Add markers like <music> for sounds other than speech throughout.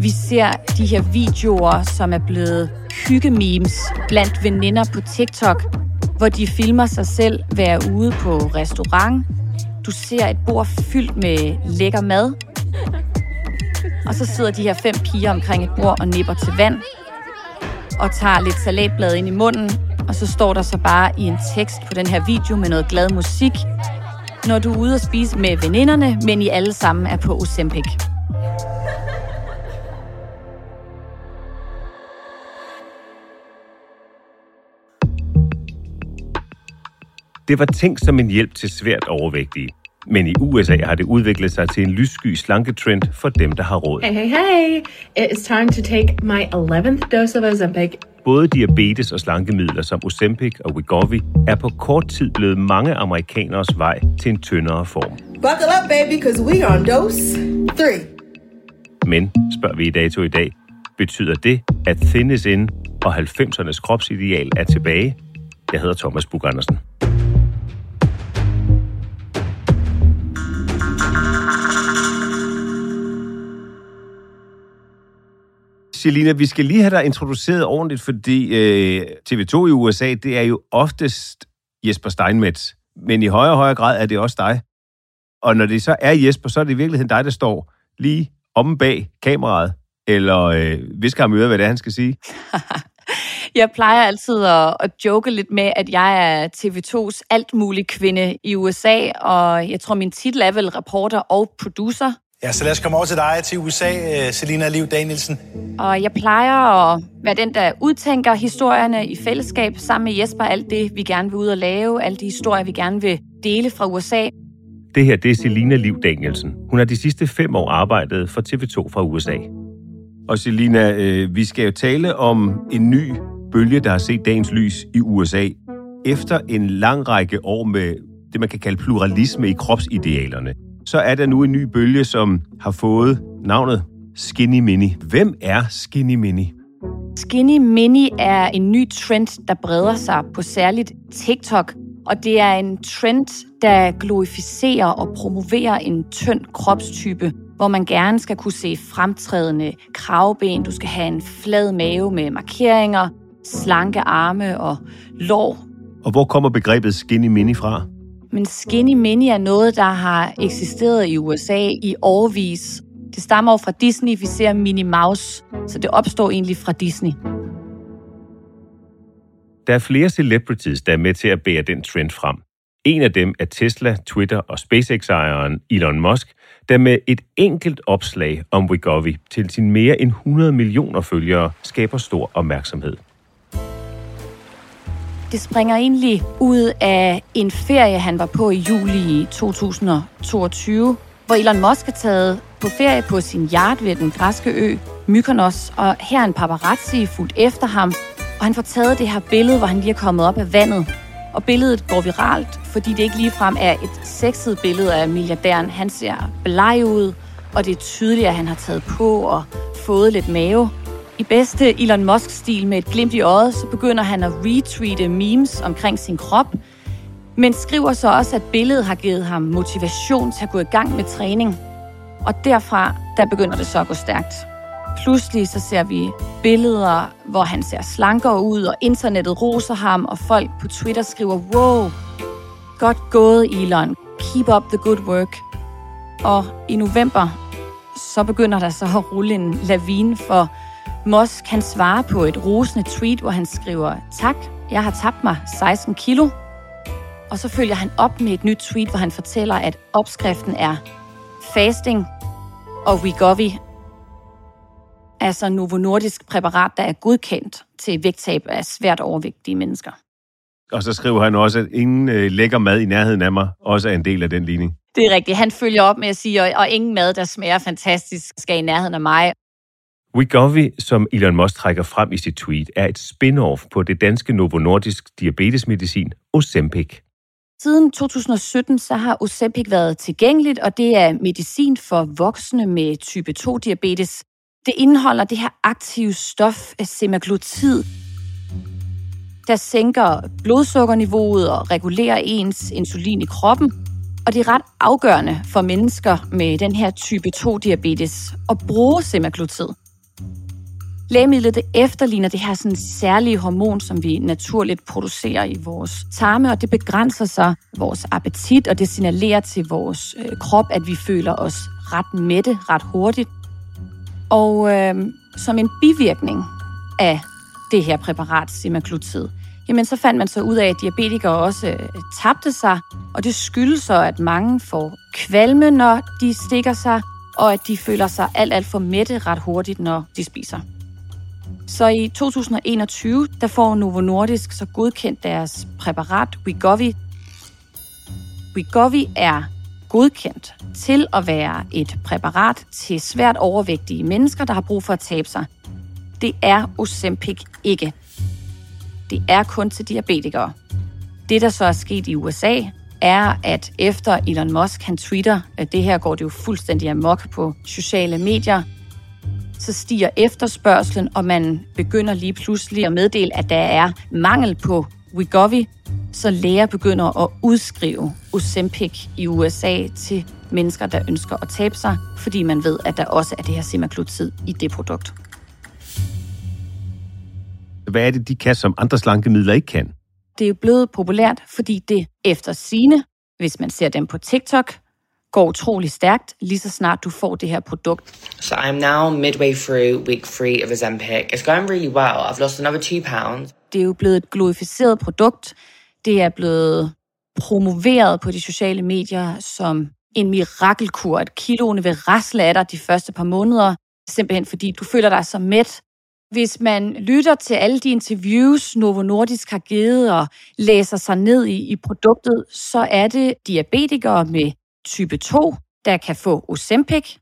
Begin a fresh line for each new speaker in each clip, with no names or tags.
Vi ser de her videoer, som er blevet hyggememes blandt veninder på TikTok, hvor de filmer sig selv være ude på restaurant. Du ser et bord fyldt med lækker mad. Og så sidder de her fem piger omkring et bord og nipper til vand og tager lidt salatblad ind i munden. Og så står der så bare i en tekst på den her video med noget glad musik, når du er ude at spise med veninderne, men I alle sammen er på Ozempic.
Det var tænkt som en hjælp til svært overvægtige. Men i USA har det udviklet sig til en lyssky slanketrend for dem, der har råd.
Hey, hey, hey! It's time to take my 11th dose of Ozempic.
Både diabetes og slankemidler som Ozempic og Wegovy er på kort tid blevet mange amerikaners vej til en tyndere form.
Buckle up, baby, because we are on dose three.
Men, spørger vi i dato i dag, betyder det, at thin is in og 90'ernes kropsideal er tilbage? Jeg hedder Thomas Bug Andersen. Selina, vi skal lige have dig introduceret ordentligt, fordi øh, TV2 i USA, det er jo oftest Jesper Steinmetz, men i højere og højere grad er det også dig. Og når det så er Jesper, så er det i virkeligheden dig, der står lige omme bag kameraet, eller øh, visker ham øre, hvad det er, han skal sige. <laughs>
Jeg plejer altid at, at joke lidt med, at jeg er TV2's alt mulig kvinde i USA, og jeg tror, min titel er vel reporter og producer.
Ja, så lad os komme over til dig til USA, øh, Selina Liv Danielsen.
Og jeg plejer at være den, der udtænker historierne i fællesskab sammen med Jesper. Alt det, vi gerne vil ud og lave, alle de historier, vi gerne vil dele fra USA.
Det her, det er Selina Liv Danielsen. Hun har de sidste fem år arbejdet for TV2 fra USA. Og Selina, øh, vi skal jo tale om en ny bølge, der har set dagens lys i USA. Efter en lang række år med det, man kan kalde pluralisme i kropsidealerne, så er der nu en ny bølge, som har fået navnet Skinny Mini. Hvem er Skinny Mini?
Skinny Mini er en ny trend, der breder sig på særligt TikTok. Og det er en trend, der glorificerer og promoverer en tynd kropstype, hvor man gerne skal kunne se fremtrædende kravben. Du skal have en flad mave med markeringer, slanke arme og lår.
Og hvor kommer begrebet Skinny Mini fra?
Men skinny mini er noget, der har eksisteret i USA i årvis. Det stammer jo fra Disney, vi ser Minnie Mouse, så det opstår egentlig fra Disney.
Der er flere celebrities, der er med til at bære den trend frem. En af dem er Tesla, Twitter og SpaceX-ejeren Elon Musk, der med et enkelt opslag om Wegovy til sine mere end 100 millioner følgere skaber stor opmærksomhed
det springer egentlig ud af en ferie, han var på i juli 2022, hvor Elon Musk er taget på ferie på sin yacht ved den græske ø Mykonos, og her er en paparazzi fuldt efter ham, og han får taget det her billede, hvor han lige er kommet op af vandet. Og billedet går viralt, fordi det ikke ligefrem er et sexet billede af milliardæren. Han ser bleg ud, og det er tydeligt, at han har taget på og fået lidt mave. I bedste Elon Musk-stil med et glimt i øjet, så begynder han at retweete memes omkring sin krop, men skriver så også, at billedet har givet ham motivation til at gå i gang med træning. Og derfra, der begynder det så at gå stærkt. Pludselig så ser vi billeder, hvor han ser slankere ud, og internettet roser ham, og folk på Twitter skriver, wow, godt gået Elon, keep up the good work. Og i november, så begynder der så at rulle en lavine, for Musk kan svare på et rosende tweet, hvor han skriver, tak, jeg har tabt mig 16 kilo. Og så følger han op med et nyt tweet, hvor han fortæller, at opskriften er fasting og Wegovy, altså Novo Nordisk præparat, der er godkendt til vægttab af svært overvægtige mennesker.
Og så skriver han også, at ingen øh, lækker mad i nærheden af mig også er en del af den ligning.
Det er rigtigt. Han følger op med at sige, og, og ingen mad, der smager fantastisk, skal i nærheden af mig.
Wegovy, som Elon Musk trækker frem i sit tweet, er et spin-off på det danske Novo Nordisk diabetesmedicin Ozempic.
Siden 2017 så har Ozempic været tilgængeligt, og det er medicin for voksne med type 2-diabetes. Det indeholder det her aktive stof semaglutid, der sænker blodsukkerniveauet og regulerer ens insulin i kroppen. Og det er ret afgørende for mennesker med den her type 2-diabetes at bruge semaglutid. Lægemidlet det efterligner det her sådan særlige hormon, som vi naturligt producerer i vores tarme, og det begrænser så vores appetit, og det signalerer til vores øh, krop, at vi føler os ret mætte ret hurtigt. Og øh, som en bivirkning af det her præparat, semaglutid, jamen så fandt man så ud af, at diabetikere også øh, tabte sig, og det skyldes så, at mange får kvalme, når de stikker sig, og at de føler sig alt, alt for mætte ret hurtigt, når de spiser. Så i 2021, der får Novo Nordisk så godkendt deres præparat Wegovy. Wegovy er godkendt til at være et præparat til svært overvægtige mennesker, der har brug for at tabe sig. Det er Ozempic ikke. Det er kun til diabetikere. Det, der så er sket i USA, er, at efter Elon Musk han tweeter, at det her går det jo fuldstændig amok på sociale medier, så stiger efterspørgselen, og man begynder lige pludselig at meddele, at der er mangel på Wegovy, så læger begynder at udskrive Ozempic i USA til mennesker, der ønsker at tabe sig, fordi man ved, at der også er det her semaglutid i det produkt.
Hvad er det, de kan, som andre slankemidler ikke kan?
Det er jo blevet populært, fordi det efter sine, hvis man ser dem på TikTok, går utrolig stærkt, lige så snart du får det her produkt.
So I'm now midway through week three of Ozempic. It's going really well. I've lost another two pounds.
Det er jo blevet et glorificeret produkt. Det er blevet promoveret på de sociale medier som en mirakelkur, at kiloene vil rasle af dig de første par måneder, simpelthen fordi du føler dig så mæt. Hvis man lytter til alle de interviews, Novo Nordisk har givet og læser sig ned i, i produktet, så er det diabetikere med type 2, der kan få Ozempic,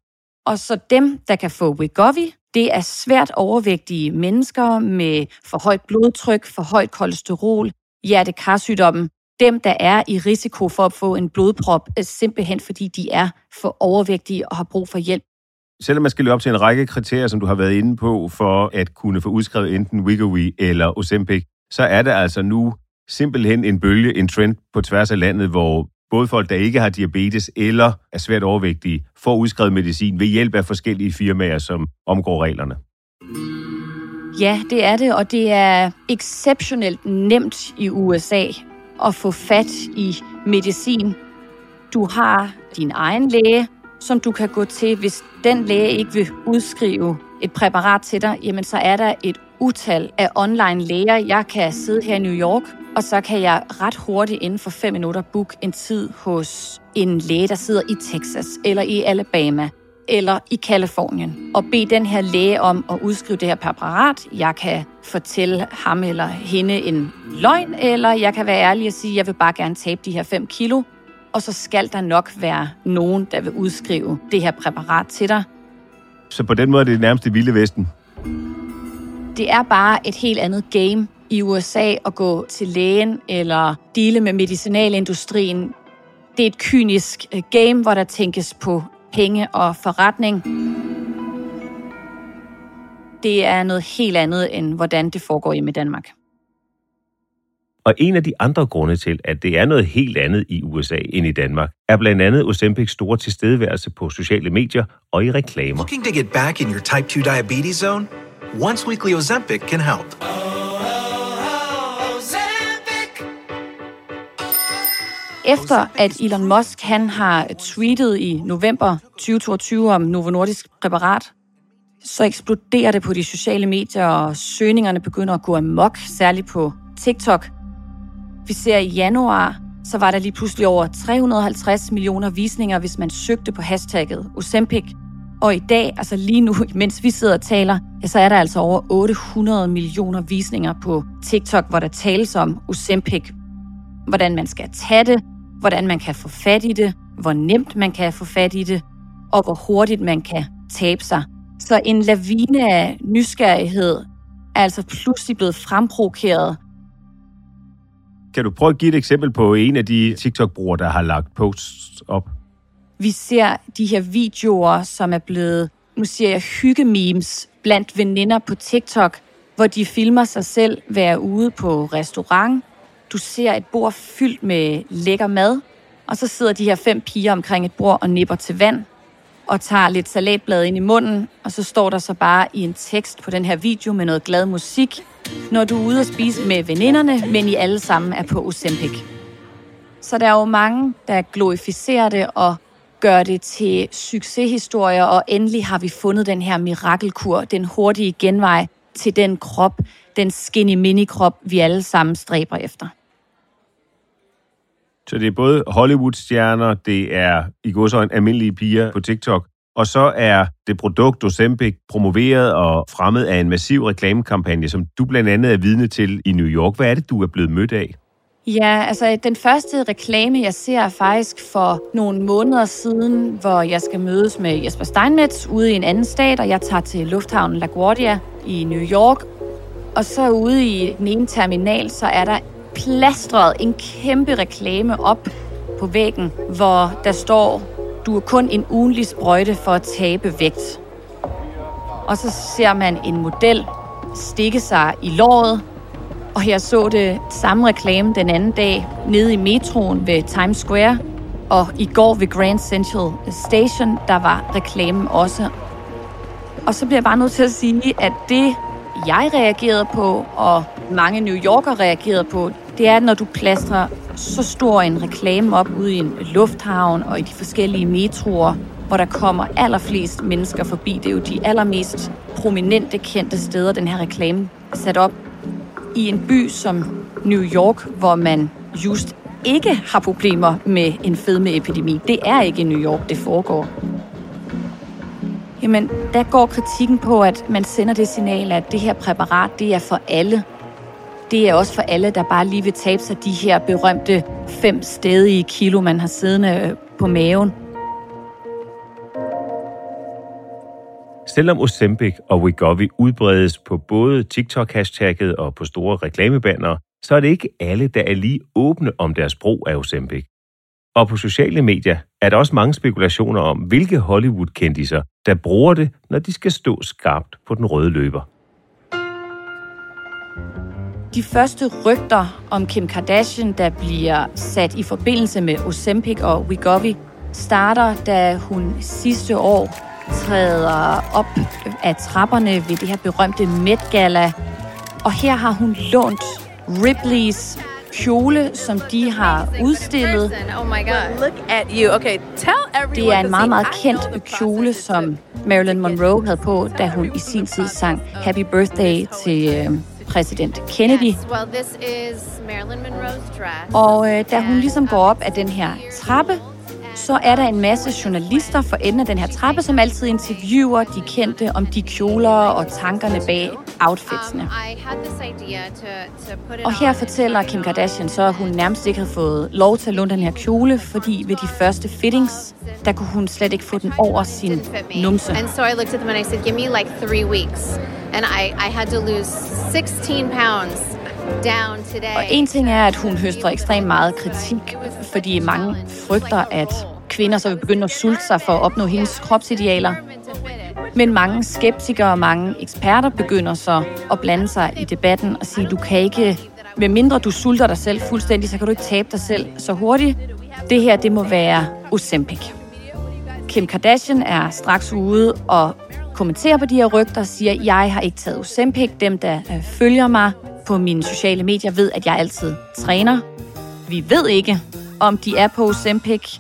og så dem, der kan få Wegovy, det er svært overvægtige mennesker med for højt blodtryk, for højt kolesterol, hjertekarsygdomme, dem, der er i risiko for at få en blodprop, simpelthen fordi de er for overvægtige og har brug for hjælp.
Selvom man skal løbe op til en række kriterier, som du har været inde på, for at kunne få udskrevet enten Wegovy eller Ozempic, så er det altså nu simpelthen en bølge, en trend på tværs af landet, hvor både folk, der ikke har diabetes eller er svært overvægtige, får udskrevet medicin ved hjælp af forskellige firmaer, som omgår reglerne.
Ja, det er det, og det er exceptionelt nemt i USA at få fat i medicin. Du har din egen læge, som du kan gå til. Hvis den læge ikke vil udskrive et præparat til dig, jamen så er der et utal af online læger. Jeg kan sidde her i New York, og så kan jeg ret hurtigt inden for fem minutter booke en tid hos en læge, der sidder i Texas eller i Alabama. eller i Kalifornien og bede den her læge om at udskrive det her præparat. Jeg kan fortælle ham eller hende en løgn, eller jeg kan være ærlig og sige, at jeg vil bare gerne tabe de her 5 kilo, og så skal der nok være nogen, der vil udskrive det her præparat til dig.
Så på den måde er det nærmest det vilde vesten?
Det er bare et helt andet game i USA at gå til lægen eller dele med medicinalindustrien. Det er et kynisk øh, game, hvor der tænkes på penge og forretning. Det er noget helt andet, end hvordan det foregår hjemme i Danmark.
Og en af de andre grunde til, at det er noget helt andet i USA end i Danmark, er blandt andet Ozempics store tilstedeværelse på sociale medier og i reklamer.
Looking to get back in your type 2 diabetes zone? Once weekly Ozempic can help.
Efter at Elon Musk han har tweetet i november 2022 om Novo Nordisk præparat, så eksploderer det på de sociale medier, og søgningerne begynder at gå amok, særligt på TikTok. Vi ser i januar, så var der lige pludselig over 350 millioner visninger, hvis man søgte på hashtagget Ozempic. Og i dag, altså lige nu, <laughs> mens vi sidder og taler, ja, så er der altså over 800 millioner visninger på TikTok, hvor der tales om Ozempic. Hvordan man skal tage det, hvordan man kan få fat i det, hvor nemt man kan få fat i det, og hvor hurtigt man kan tabe sig. Så en lavine af nysgerrighed er altså pludselig blevet fremprovokeret.
Kan du prøve at give et eksempel på en af de TikTok-brugere, der har lagt posts op?
Vi ser de her videoer, som er blevet, nu siger jeg, hyggememes blandt veninder på TikTok, hvor de filmer sig selv være ude på restaurant, du ser et bord fyldt med lækker mad, og så sidder de her fem piger omkring et bord og nipper til vand, og tager lidt salatblad ind i munden, og så står der så bare i en tekst på den her video med noget glad musik, når du er ude og spise med veninderne, men I alle sammen er på Ozempic. Så der er jo mange, der glorificerer det og gør det til succeshistorier, og endelig har vi fundet den her mirakelkur, den hurtige genvej til den krop, den skinny mini-krop, vi alle sammen stræber efter.
Så det er både Hollywood-stjerner, det er i går så en almindelige piger på TikTok, og så er det produkt Ozempic promoveret og fremmet af en massiv reklamekampagne, som du blandt andet er vidne til i New York. Hvad er det, du er blevet mødt af?
Ja, altså den første reklame, jeg ser er faktisk for nogle måneder siden, hvor jeg skal mødes med Jesper Steinmetz ude i en anden stat, og jeg tager til lufthavnen LaGuardia i New York. Og så ude i den ene terminal, så er der plastret en kæmpe reklame op på væggen, hvor der står, du er kun en ugenlig sprøjte for at tabe vægt. Og så ser man en model stikke sig i låret, og jeg så det samme reklame den anden dag nede i metroen ved Times Square, og i går ved Grand Central Station, der var reklamen også. Og så bliver jeg bare nødt til at sige, at det, jeg reagerede på, og mange New Yorker reagerede på, det er, når du plastrer så stor en reklame op ude i en lufthavn og i de forskellige metroer, hvor der kommer allerflest mennesker forbi. Det er jo de allermest prominente, kendte steder, den her reklame er sat op. I en by som New York, hvor man just ikke har problemer med en fedmeepidemi. Det er ikke i New York, det foregår. Jamen, der går kritikken på, at man sender det signal, at det her præparat, det er for alle det er også for alle, der bare lige vil tabe sig de her berømte fem stedige kilo, man har siddende øh, på maven.
Selvom Ozempic og Wegovy udbredes på både TikTok-hashtagget og på store reklamebanner, så er det ikke alle, der er lige åbne om deres brug af Ozempic. Og på sociale medier er der også mange spekulationer om, hvilke Hollywood-kendiser, der bruger det, når de skal stå skarpt på den røde løber.
De første rygter om Kim Kardashian, der bliver sat i forbindelse med Ozempic og Wegovy, starter, da hun sidste år træder op af trapperne ved det her berømte Met Gala. Og her har hun lånt Ripleys kjole, som de har udstillet.
Oh my God. Look at you. Okay, tell
Det er en meget, meget kendt kjole, som Marilyn Monroe havde på, da hun i sin tid sang Happy Birthday til øh, præsident Kennedy. Og øh, da hun ligesom går op af den her trappe, så er der en masse journalister for enden af den her trappe, som altid interviewer de kendte om de kjoler og tankerne bag outfitsene. Og her fortæller Kim Kardashian så, at hun nærmest ikke havde fået lov til at låne den her kjole, fordi ved de første fittings, der kunne hun slet ikke få den over sin numse.
And so I looked at them and I said, give me like three weeks. And I, I had to lose 16 pounds.
Og en ting er, at hun høster ekstremt meget kritik, fordi mange frygter, at kvinder så vil begynde at sulte sig for at opnå hendes kropsidealer. Men mange skeptikere og mange eksperter begynder så at blande sig i debatten og sige, du kan ikke, med mindre du sulter dig selv fuldstændig, så kan du ikke tabe dig selv så hurtigt. Det her, det må være Ozempic. Kim Kardashian er straks ude og kommenterer på de her rygter og siger, jeg har ikke taget Ozempic. Dem, der øh, følger mig på mine sociale medier, ved, at jeg altid træner. Vi ved ikke, om de er på Ozempic,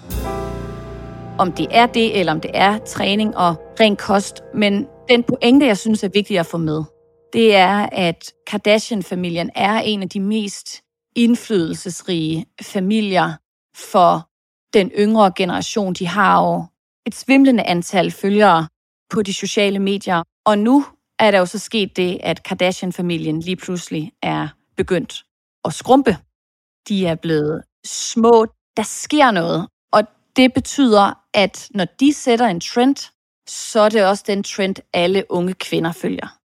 om det er det, eller om det er træning og ren kost. Men den pointe, jeg synes er vigtig at få med, det er, at Kardashian-familien er en af de mest indflydelsesrige familier for den yngre generation. De har jo et svimlende antal følgere på de sociale medier. Og nu er der jo så sket det, at Kardashian-familien lige pludselig er begyndt at skrumpe. De er blevet små. Der sker noget. Og det betyder, at når de sætter en trend, så er det også den trend, alle unge kvinder følger.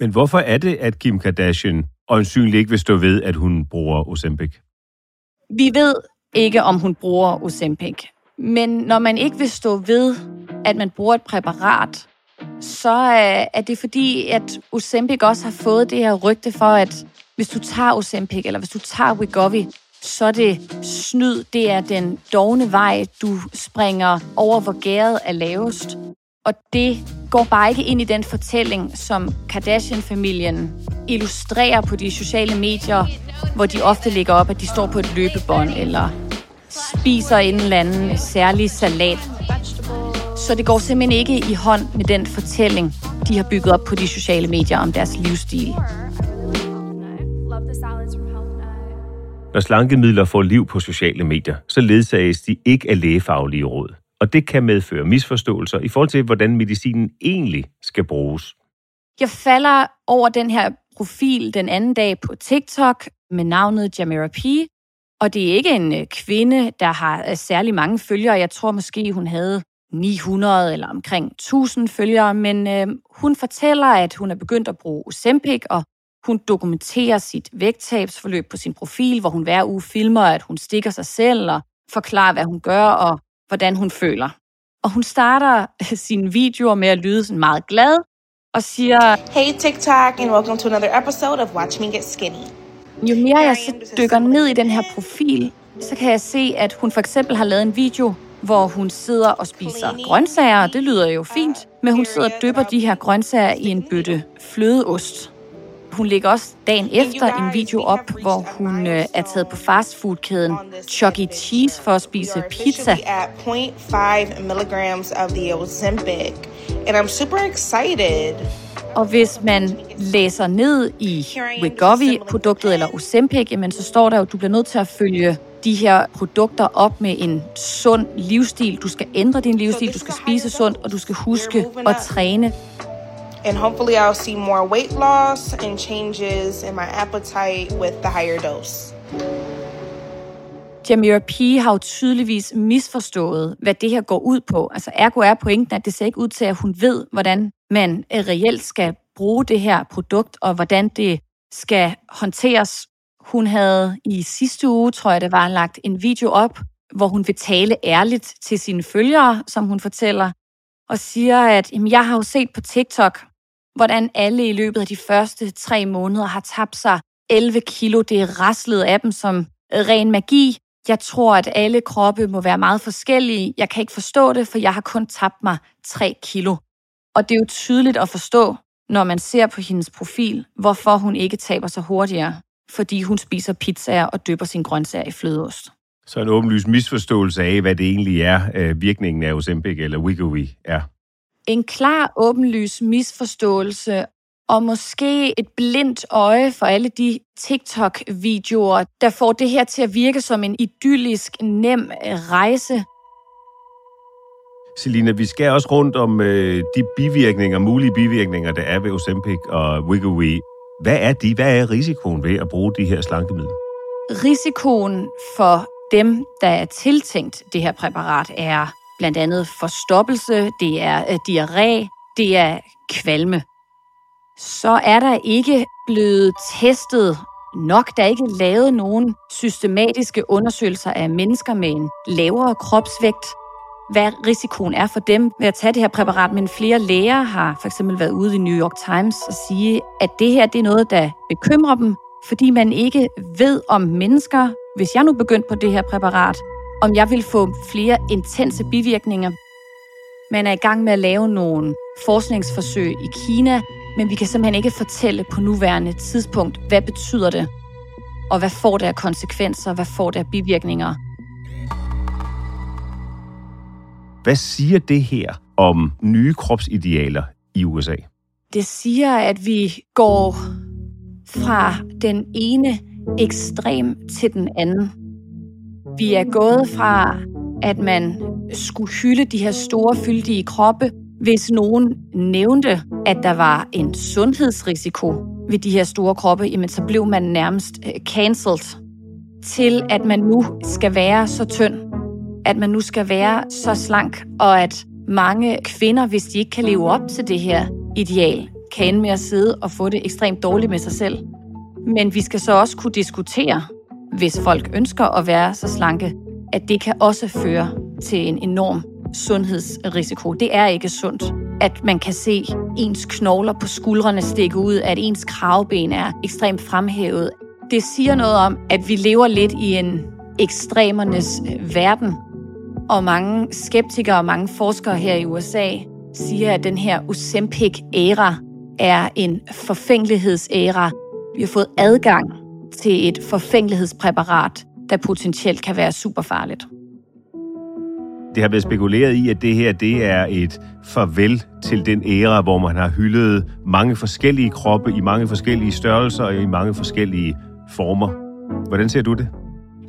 Men hvorfor er det, at Kim Kardashian øjensynligt ikke vil stå ved, at hun bruger Ozempic?
Vi ved ikke, om hun bruger Ozempic. Men når man ikke vil stå ved, at man bruger et præparat, så øh, er det fordi, at Ozempic også har fået det her rygte for, at hvis du tager Ozempic, eller hvis du tager Wegovy, så er det snyd. Det er den dogne vej, du springer over, hvor gæret er lavest. Og det går bare ikke ind i den fortælling, som Kardashian-familien illustrerer på de sociale medier, hvor de ofte ligger op, at de står på et løbebånd, eller spiser en eller anden særlig salat. Så det går simpelthen ikke i hånd med den fortælling, de har bygget op på de sociale medier om deres livsstil.
Når slankemidler får liv på sociale medier, så ledsages de ikke af lægefaglige råd. Og det kan medføre misforståelser i forhold til, hvordan medicinen egentlig skal bruges.
Jeg falder over den her profil den anden dag på TikTok med navnet Jamira P. Og det er ikke en øh, kvinde, der har øh, særlig mange følgere. Jeg tror måske, hun havde 900 eller omkring 1000 følgere, men øh, hun fortæller, at hun er begyndt at bruge Ozempic, og hun dokumenterer sit vægttabsforløb på sin profil, hvor hun hver uge filmer, at hun stikker sig selv og forklarer, hvad hun gør og hvordan hun føler. Og hun starter sine videoer med at lyde sådan meget glad og siger,
Hey TikTok, and welcome to another episode of Watch Me Get Skinny.
Jo mere jeg så dykker ned i den her profil, så kan jeg se, at hun for eksempel har lavet en video, hvor hun sidder og spiser grøntsager, og det lyder jo fint, men hun sidder og dypper de her grøntsager i en bøtte flødeost. Hun lægger også dagen efter en video op, hvor hun øh, er taget på fastfoodkæden Chuck E. Cheese for at spise pizza.
at 0.5 milligrams of the Ozempic, and I'm super excited.
Og hvis man læser ned i Wegovy-produktet eller Ozempic, jamen så står der jo, at du bliver nødt til at følge de her produkter op med en sund livsstil. Du skal ændre din livsstil, du skal spise sundt, og du skal huske at træne.
And hopefully I'll see more weight loss and changes in my appetite with the higher dose.
Jamira P. har jo tydeligvis misforstået, hvad det her går ud på. Altså ergo er pointen, at det ser ikke ud til, at hun ved, hvordan man øh, reelt skal bruge det her produkt, og hvordan det skal håndteres. Hun havde i sidste uge, tror jeg det var, lagt en video op, hvor hun vil tale ærligt til sine følgere, som hun fortæller, og siger, at jamen, jeg har jo set på TikTok, hvordan alle i løbet af de første tre måneder har tabt sig 11 kilo. Det er raslet af dem som ren magi. Jeg tror, at alle kroppe må være meget forskellige. Jeg kan ikke forstå det, for jeg har kun tabt mig 3 kilo. Og det er jo tydeligt at forstå, når man ser på hendes profil, hvorfor hun ikke taber sig hurtigere. Fordi hun spiser pizzaer og dypper sin grøntsager i flødeost.
Så en åbenlyst misforståelse af, hvad det egentlig er, øh, virkningen af Ozempic eller Wegovy er.
En klar, åbenlys misforståelse og måske et blindt øje for alle de TikTok-videoer, der får det her til at virke som en idyllisk, nem rejse.
Selina, vi skal også rundt om øh, de bivirkninger, mulige bivirkninger, der er ved Ozempic og Wegovy. Hvad er de? Hvad er risikoen ved at bruge de her slankemidler?
Risikoen for dem, der er tiltænkt det her præparat, er blandt andet forstoppelse, det er øh, diarré, det er kvalme. Så er der ikke blevet testet nok. Der er ikke lavet nogen systematiske undersøgelser af mennesker med en lavere kropsvægt, hvad risikoen er for dem ved at tage det her præparat. Men flere læger har for eksempel været ude i New York Times og sige, at det her det er noget, der bekymrer dem, fordi man ikke ved om mennesker, hvis jeg nu begyndte på det her præparat, om jeg vil få flere intense bivirkninger. Man er i gang med at lave nogle forskningsforsøg i Kina, men vi kan simpelthen ikke fortælle på nuværende tidspunkt, hvad betyder det, og hvad får det af konsekvenser, hvad får det af bivirkninger.
Hvad siger det her om nye kropsidealer i USA?
Det siger, at vi går fra den ene ekstrem til den anden. Vi er gået fra, at man skulle hylde de her store, fyldige kroppe, hvis nogen nævnte, at der var en sundhedsrisiko ved de her store kroppe, jamen så blev man nærmest øh, cancelled til, at man nu skal være så tynd, at man nu skal være så slank, og at mange kvinder, hvis de ikke kan leve op til det her ideal, kan ende med at sidde og få det ekstremt dårligt med sig selv. Men vi skal så også kunne diskutere, hvis folk ønsker at være så slanke, at det kan også føre til en enorm sundhedsrisiko. Det er ikke sundt, at man kan se ens knogler på skuldrene stikke ud, at ens kravben er ekstremt fremhævet. Det siger noget om, at vi lever lidt i en ekstremernes verden, og mange skeptikere og mange forskere her i USA siger, at den her Ozempic-æra er en forfængelighedsæra. Vi har fået adgang til et forfængelighedspræparat, der potentielt kan være super farligt.
Det har været spekuleret i, at det her det er et farvel til den æra, hvor man har hyldet mange forskellige kroppe i mange forskellige størrelser og i mange forskellige former. Hvordan ser du det?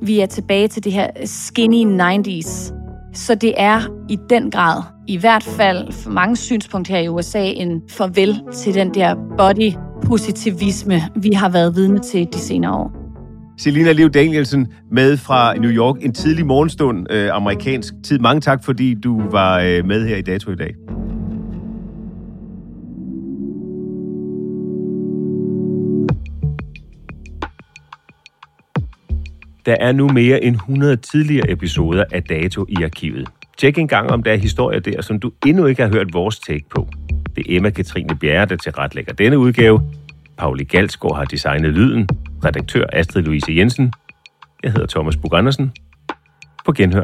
Vi er tilbage til det her skinny 90s. Så det er i den grad, i hvert fald for mange synspunkter her i USA, en farvel til den der body positivisme, vi har været vidne til de senere år.
Selina Liv Danielsen med fra New York. En tidlig morgenstund, øh, amerikansk tid. Mange tak, fordi du var øh, med her i Dato i dag. Der er nu mere end 100 tidligere episoder af Dato i arkivet. Tjek en gang, om der er historier der, som du endnu ikke har hørt vores take på. Det er Emma-Katrine Bjerre, der tilretlægger denne udgave. Pauli Galsgaard har designet lyden. Redaktør Astrid Louise Jensen. Jeg hedder Thomas Bug Andersen. På genhør.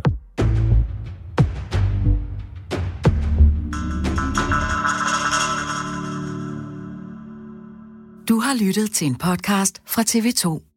Du har lyttet til en podcast fra TV2.